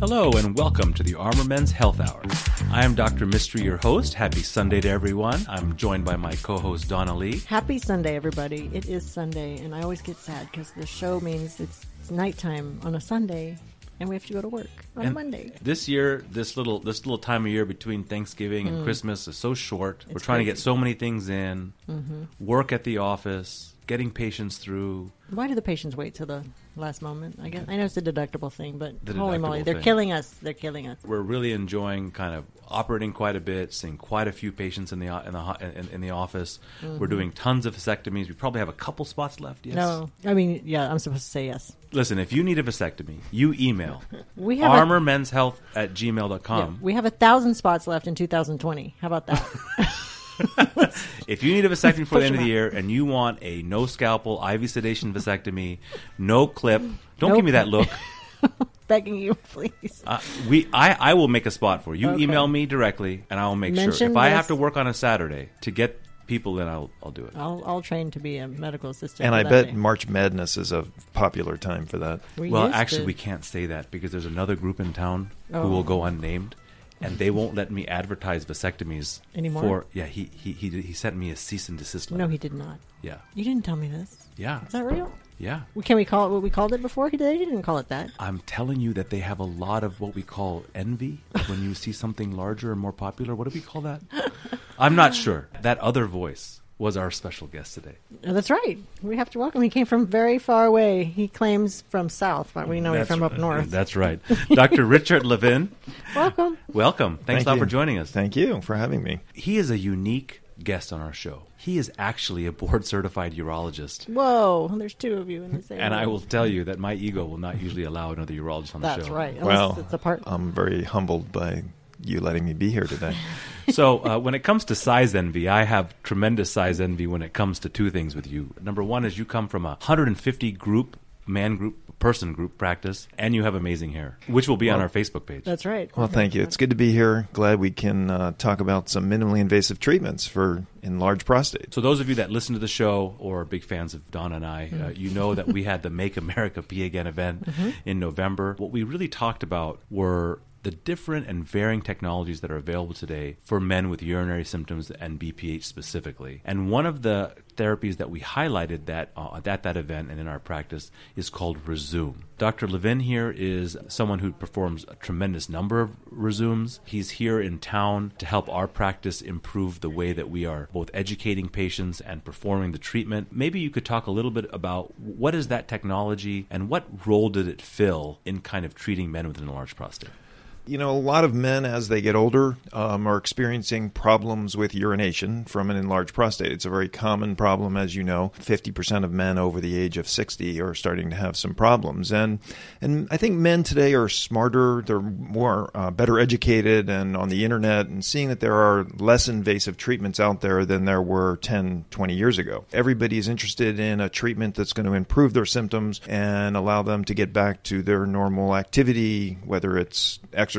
Hello and welcome to the Armor Men's Health Hour. I am Dr. Mistry, your host. Happy Sunday to everyone. I'm joined by my co-host Donna Lee. Happy Sunday, everybody. It is Sunday, and I always get sad because the show means it's, it's nighttime on a Sunday, and we have to go to work on a And Monday. This year, this little this little time of year between Thanksgiving and Christmas is so short. We're Mm. It's trying to get so many things in. Mm-hmm. Work at the office, getting patients through. Why do the patients wait till the last moment? I guess I know it's a deductible thing, but The holy moly, deductible they're killing us. They're killing us. We're really enjoying kind of operating quite a bit, seeing quite a few patients in the in the in, in the office. We're doing tons of vasectomies. We probably have a couple spots left. Yes. Mm-hmm. No, I mean, yeah, I'm supposed to say yes. Listen, if you need a vasectomy, you email We have a- armormenshealth at gmail.com. yeah, we have a thousand spots left in 2020. How about that? If you need a vasectomy before the end of the out. year and you want a no scalpel IV sedation vasectomy, no clip, don't No give me that look. Begging you, please. Uh, we, I, I will make a spot for you. You Okay. email me directly, and I will make sure. Mention If I have to work on a Saturday to get people in, I'll, I'll do it. I'll I'll train to be a medical assistant. And I bet day. March Madness is a popular time for that. We well, actually, to- we can't say that because there's another group in town Oh. who will go unnamed, and they won't let me advertise vasectomies Anymore? For yeah, he he he, he sent me a cease and desist letter. No, he did not. yeah You didn't tell me this. yeah Is that real? yeah. Can we call it what we called it before? He didn't call it that. I'm telling you that they have a lot of what we call envy when you see something larger and more popular. What do we call that? I'm not sure. That other voice was our special guest today. Oh, that's right. We have to welcome. He came from very far away. He claims from south, but we know he's from up north. That's right. Dr. Richard Levin, welcome. welcome. Thanks Thank a lot you. for joining us. Thank you for having me. He is a unique guest on our show. He is actually a board certified urologist. Whoa, there's two of you in the same. And I will tell you that my ego will not usually allow another urologist on the That's show. That's right. Unless well, it's a part. I'm very humbled by you letting me be here today. so uh, when it comes to size envy, I have tremendous size envy when it comes to two things with you. Number one is you come from a 150 group man group person group practice, and you have amazing hair, which will be on our Facebook page. that's right. Well, thank you. It's good to be here. Glad we can uh, talk about some minimally invasive treatments for enlarged prostate. So those of you that listen to the show or are big fans of Don and I, Mm-hmm. uh, you know that we had the Make America Pee Again event in November. What we really talked about were the different and varying technologies that are available today for men with urinary symptoms and BPH specifically. And one of the therapies that we highlighted that uh, at that event and in our practice is called Rezūm. Dr. Levin here is someone who performs a tremendous number of Rezūms. He's here in town to help our practice improve the way that we are both educating patients and performing the treatment. Maybe you could talk a little bit about what is that technology and what role did it fill in kind of treating men with an enlarged prostate? You know, a lot of men, as they get older, um, are experiencing problems with urination from an enlarged prostate. It's a very common problem, as you know. 50% of men over the age of 60 are starting to have some problems. And, and I think men today are smarter, they're more uh, better educated and on the internet and seeing that there are less invasive treatments out there than there were 10, 20 years ago. Everybody is interested in a treatment that's going to improve their symptoms and allow them to get back to their normal activity, whether it's exercise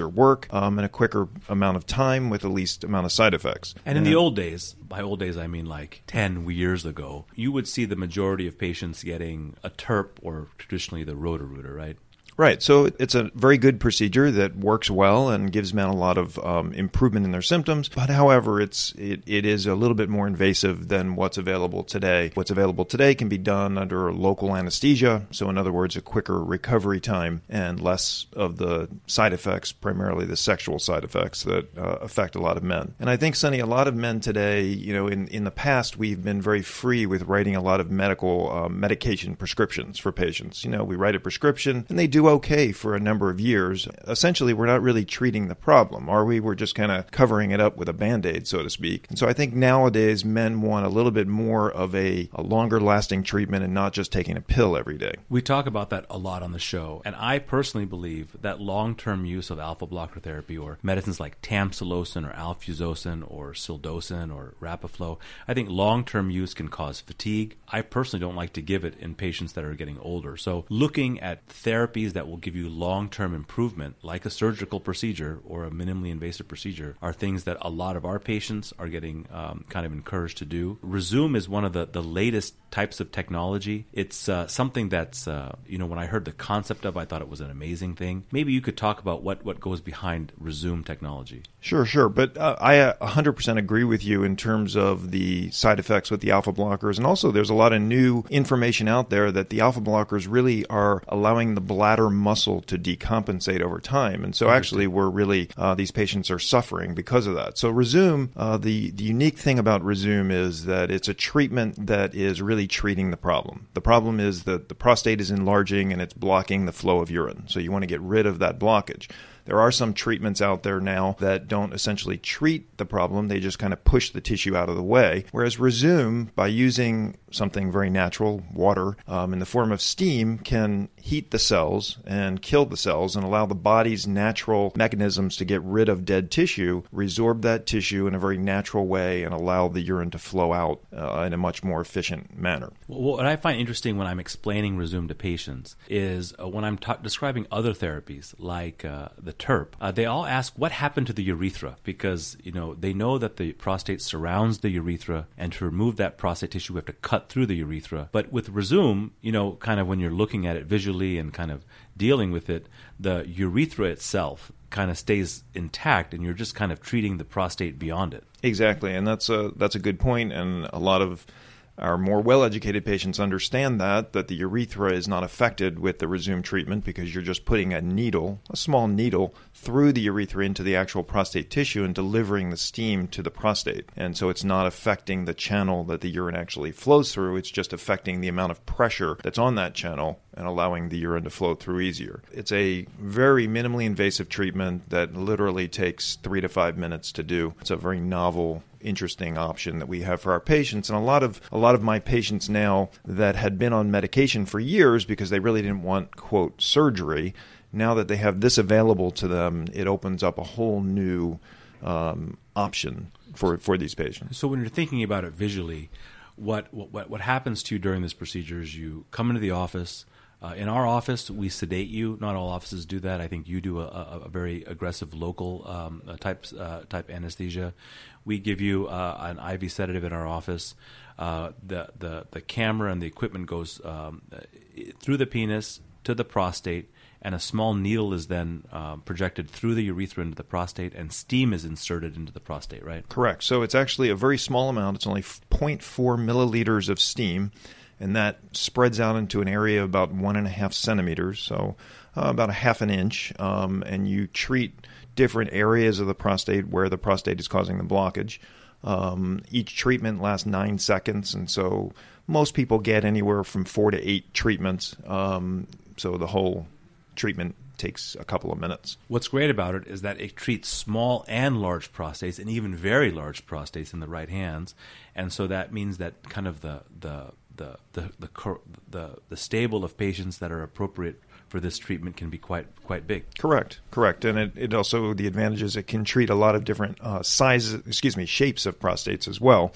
or work, um, in a quicker amount of time with the least amount of side effects. And in the old days, by old days I mean like 10 years ago, you would see the majority of patients getting a TURP or traditionally the Roto-Rooter, right? Right. So it's a very good procedure that works well and gives men a lot of um, improvement in their symptoms. But however, it's it, it is a little bit more invasive than what's available today. What's available today can be done under local anesthesia. So in other words, a quicker recovery time and less of the side effects, primarily the sexual side effects that uh, affect a lot of men. And I think, Sonny, a lot of men today, you know, in, in the past, we've been very free with writing a lot of medical uh, medication prescriptions for patients. You know, we write a prescription and they do okay for a number of years. Essentially, we're not really treating the problem, are we? We're just kind of covering it up with a band aid, so to speak. And so I think nowadays men want a little bit more of a, a longer lasting treatment and not just taking a pill every day. We talk about that a lot on the show, and I personally believe that long-term use of alpha blocker therapy or medicines like tamsulosin or alfuzosin or silodosin or rapaflo, I think long-term use can cause fatigue. I personally don't like to give it in patients that are getting older. So looking at therapies that will give you long term improvement, like a surgical procedure or a minimally invasive procedure, are things that a lot of our patients are getting um, kind of encouraged to do. Rezūm is one of the, the latest types of technology. It's uh, something that's, uh, you know, when I heard the concept of, I thought it was an amazing thing. Maybe you could talk about what, what goes behind Rezūm technology. Sure, sure. But uh, I 100% uh, agree with you in terms of the side effects with the alpha blockers. And also, there's a lot of new information out there that the alpha blockers really are allowing the bladder muscle to decompensate over time. And so, actually, we're really, uh, these patients are suffering because of that. So, Rezūm, uh, the, the unique thing about Rezūm is that it's a treatment that is really treating the problem. The problem is that the prostate is enlarging and it's blocking the flow of urine. So, you want to get rid of that blockage. There are some treatments out there now that don't essentially treat the problem, they just kind of push the tissue out of the way. Whereas Rezūm, by using something very natural, water, um, in the form of steam, can heat the cells and kill the cells and allow the body's natural mechanisms to get rid of dead tissue, resorb that tissue in a very natural way, and allow the urine to flow out uh, in a much more efficient manner. Well, what I find interesting when I'm explaining Rezūm to patients is uh, when I'm describing other therapies like uh, the TURP, uh, they all ask what happened to the urethra because you know they know that the prostate surrounds the urethra, and to remove that prostate tissue, we have to cut through the urethra. But with Rezūm, you know, kind of when you're looking at it visually and kind of dealing with it, the urethra itself kind of stays intact, and you're just kind of treating the prostate beyond it. Exactly, and that's a that's a good point, and a lot of our more well educated patients understand that, that the urethra is not affected with the Rezūm treatment because you're just putting a needle, a small needle, through the urethra into the actual prostate tissue and delivering the steam to the prostate. And so it's not affecting the channel that the urine actually flows through, it's just affecting the amount of pressure that's on that channel and allowing the urine to flow through easier. It's a very minimally invasive treatment that literally takes three to five minutes to do. It's a very novel interesting option that we have for our patients and a lot of a lot of my patients now that had been on medication for years because they really didn't want quote surgery now that they have this available to them it opens up a whole new um, option for for these patients so when you're thinking about it visually what what what happens to you during this procedure is you come into the office uh, in our office, we sedate you. Not all offices do that. I think you do a, a, a very aggressive local um, type uh, type anesthesia. We give you uh, an IV sedative in our office. Uh, the the the camera and the equipment goes um, through the penis to the prostate, and a small needle is then uh, projected through the urethra into the prostate, and steam is inserted into the prostate. Right? Correct. So it's actually a very small amount. It's only 0.4 milliliters of steam and that spreads out into an area about one and a half centimeters, so uh, about a half an inch. Um, and you treat different areas of the prostate where the prostate is causing the blockage. Um, each treatment lasts nine seconds, and so most people get anywhere from four to eight treatments. Um, so the whole treatment takes a couple of minutes. What's great about it is that it treats small and large prostates, and even very large prostates in the right hands, and so that means that kind of the the the the the, the, the stable of patients that are appropriate for this treatment can be quite quite big. Correct, correct, and it, it also the advantage is it can treat a lot of different uh, sizes, excuse me, shapes of prostates as well.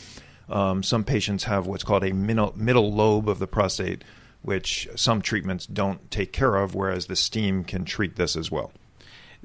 Um, some patients have what's called a middle, middle lobe of the prostate, which some treatments don't take care of, whereas the steam can treat this as well.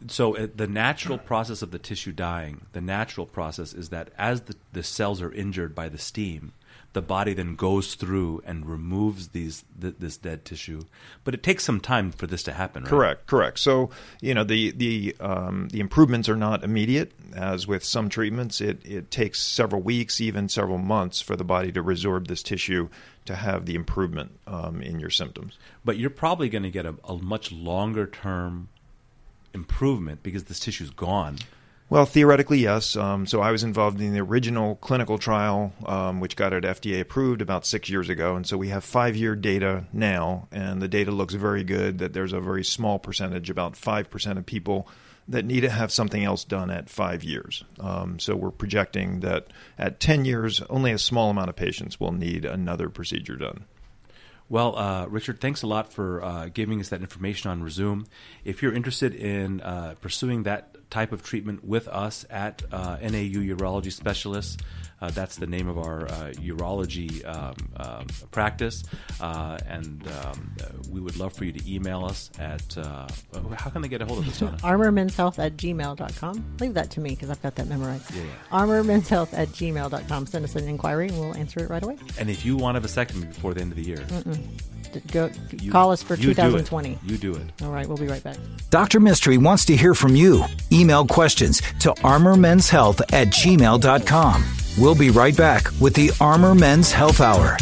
So uh, the natural process of the tissue dying, the natural process is that as the, the cells are injured by the steam, the body then goes through and removes these th- this dead tissue. But it takes some time for this to happen. Right? Correct, correct. So you know the the um, the improvements are not immediate, as with some treatments. It it takes several weeks, even several months, for the body to resorb this tissue to have the improvement um, in your symptoms. But you're probably going to get a, a much longer term improvement because this tissue's gone well, theoretically, yes. Um, so I was involved in the original clinical trial, um, which got it FDA approved about six years ago. And so we have five year data now, and the data looks very good that there's a very small percentage, about 5% of people that need to have something else done at five years. Um, so we're projecting that at 10 years, only a small amount of patients will need another procedure done. Well, uh, Richard, thanks a lot for uh, giving us that information on Rezūm. If you're interested in uh, pursuing that type of treatment with us at uh, NAU Urology Specialists, Uh, that's the name of our uh, urology um, um, practice. Uh, and um, uh, we would love for you to email us at, uh, how can they get a hold of us, Donna? armormenshealth at gmail.com. Leave that to me because I've got that memorized. Yeah, yeah. Armormenshealth at gmail.com. Send us an inquiry and we'll answer it right away. And if you want a vasectomy before the end of the year, D- Go you- call us for you do 2020. You do it. All right, we'll be right back. Dr. Mistry wants to hear from you. Email questions to armormenshealth at gmail.com. We'll be right back with the Armor Men's Health Hour.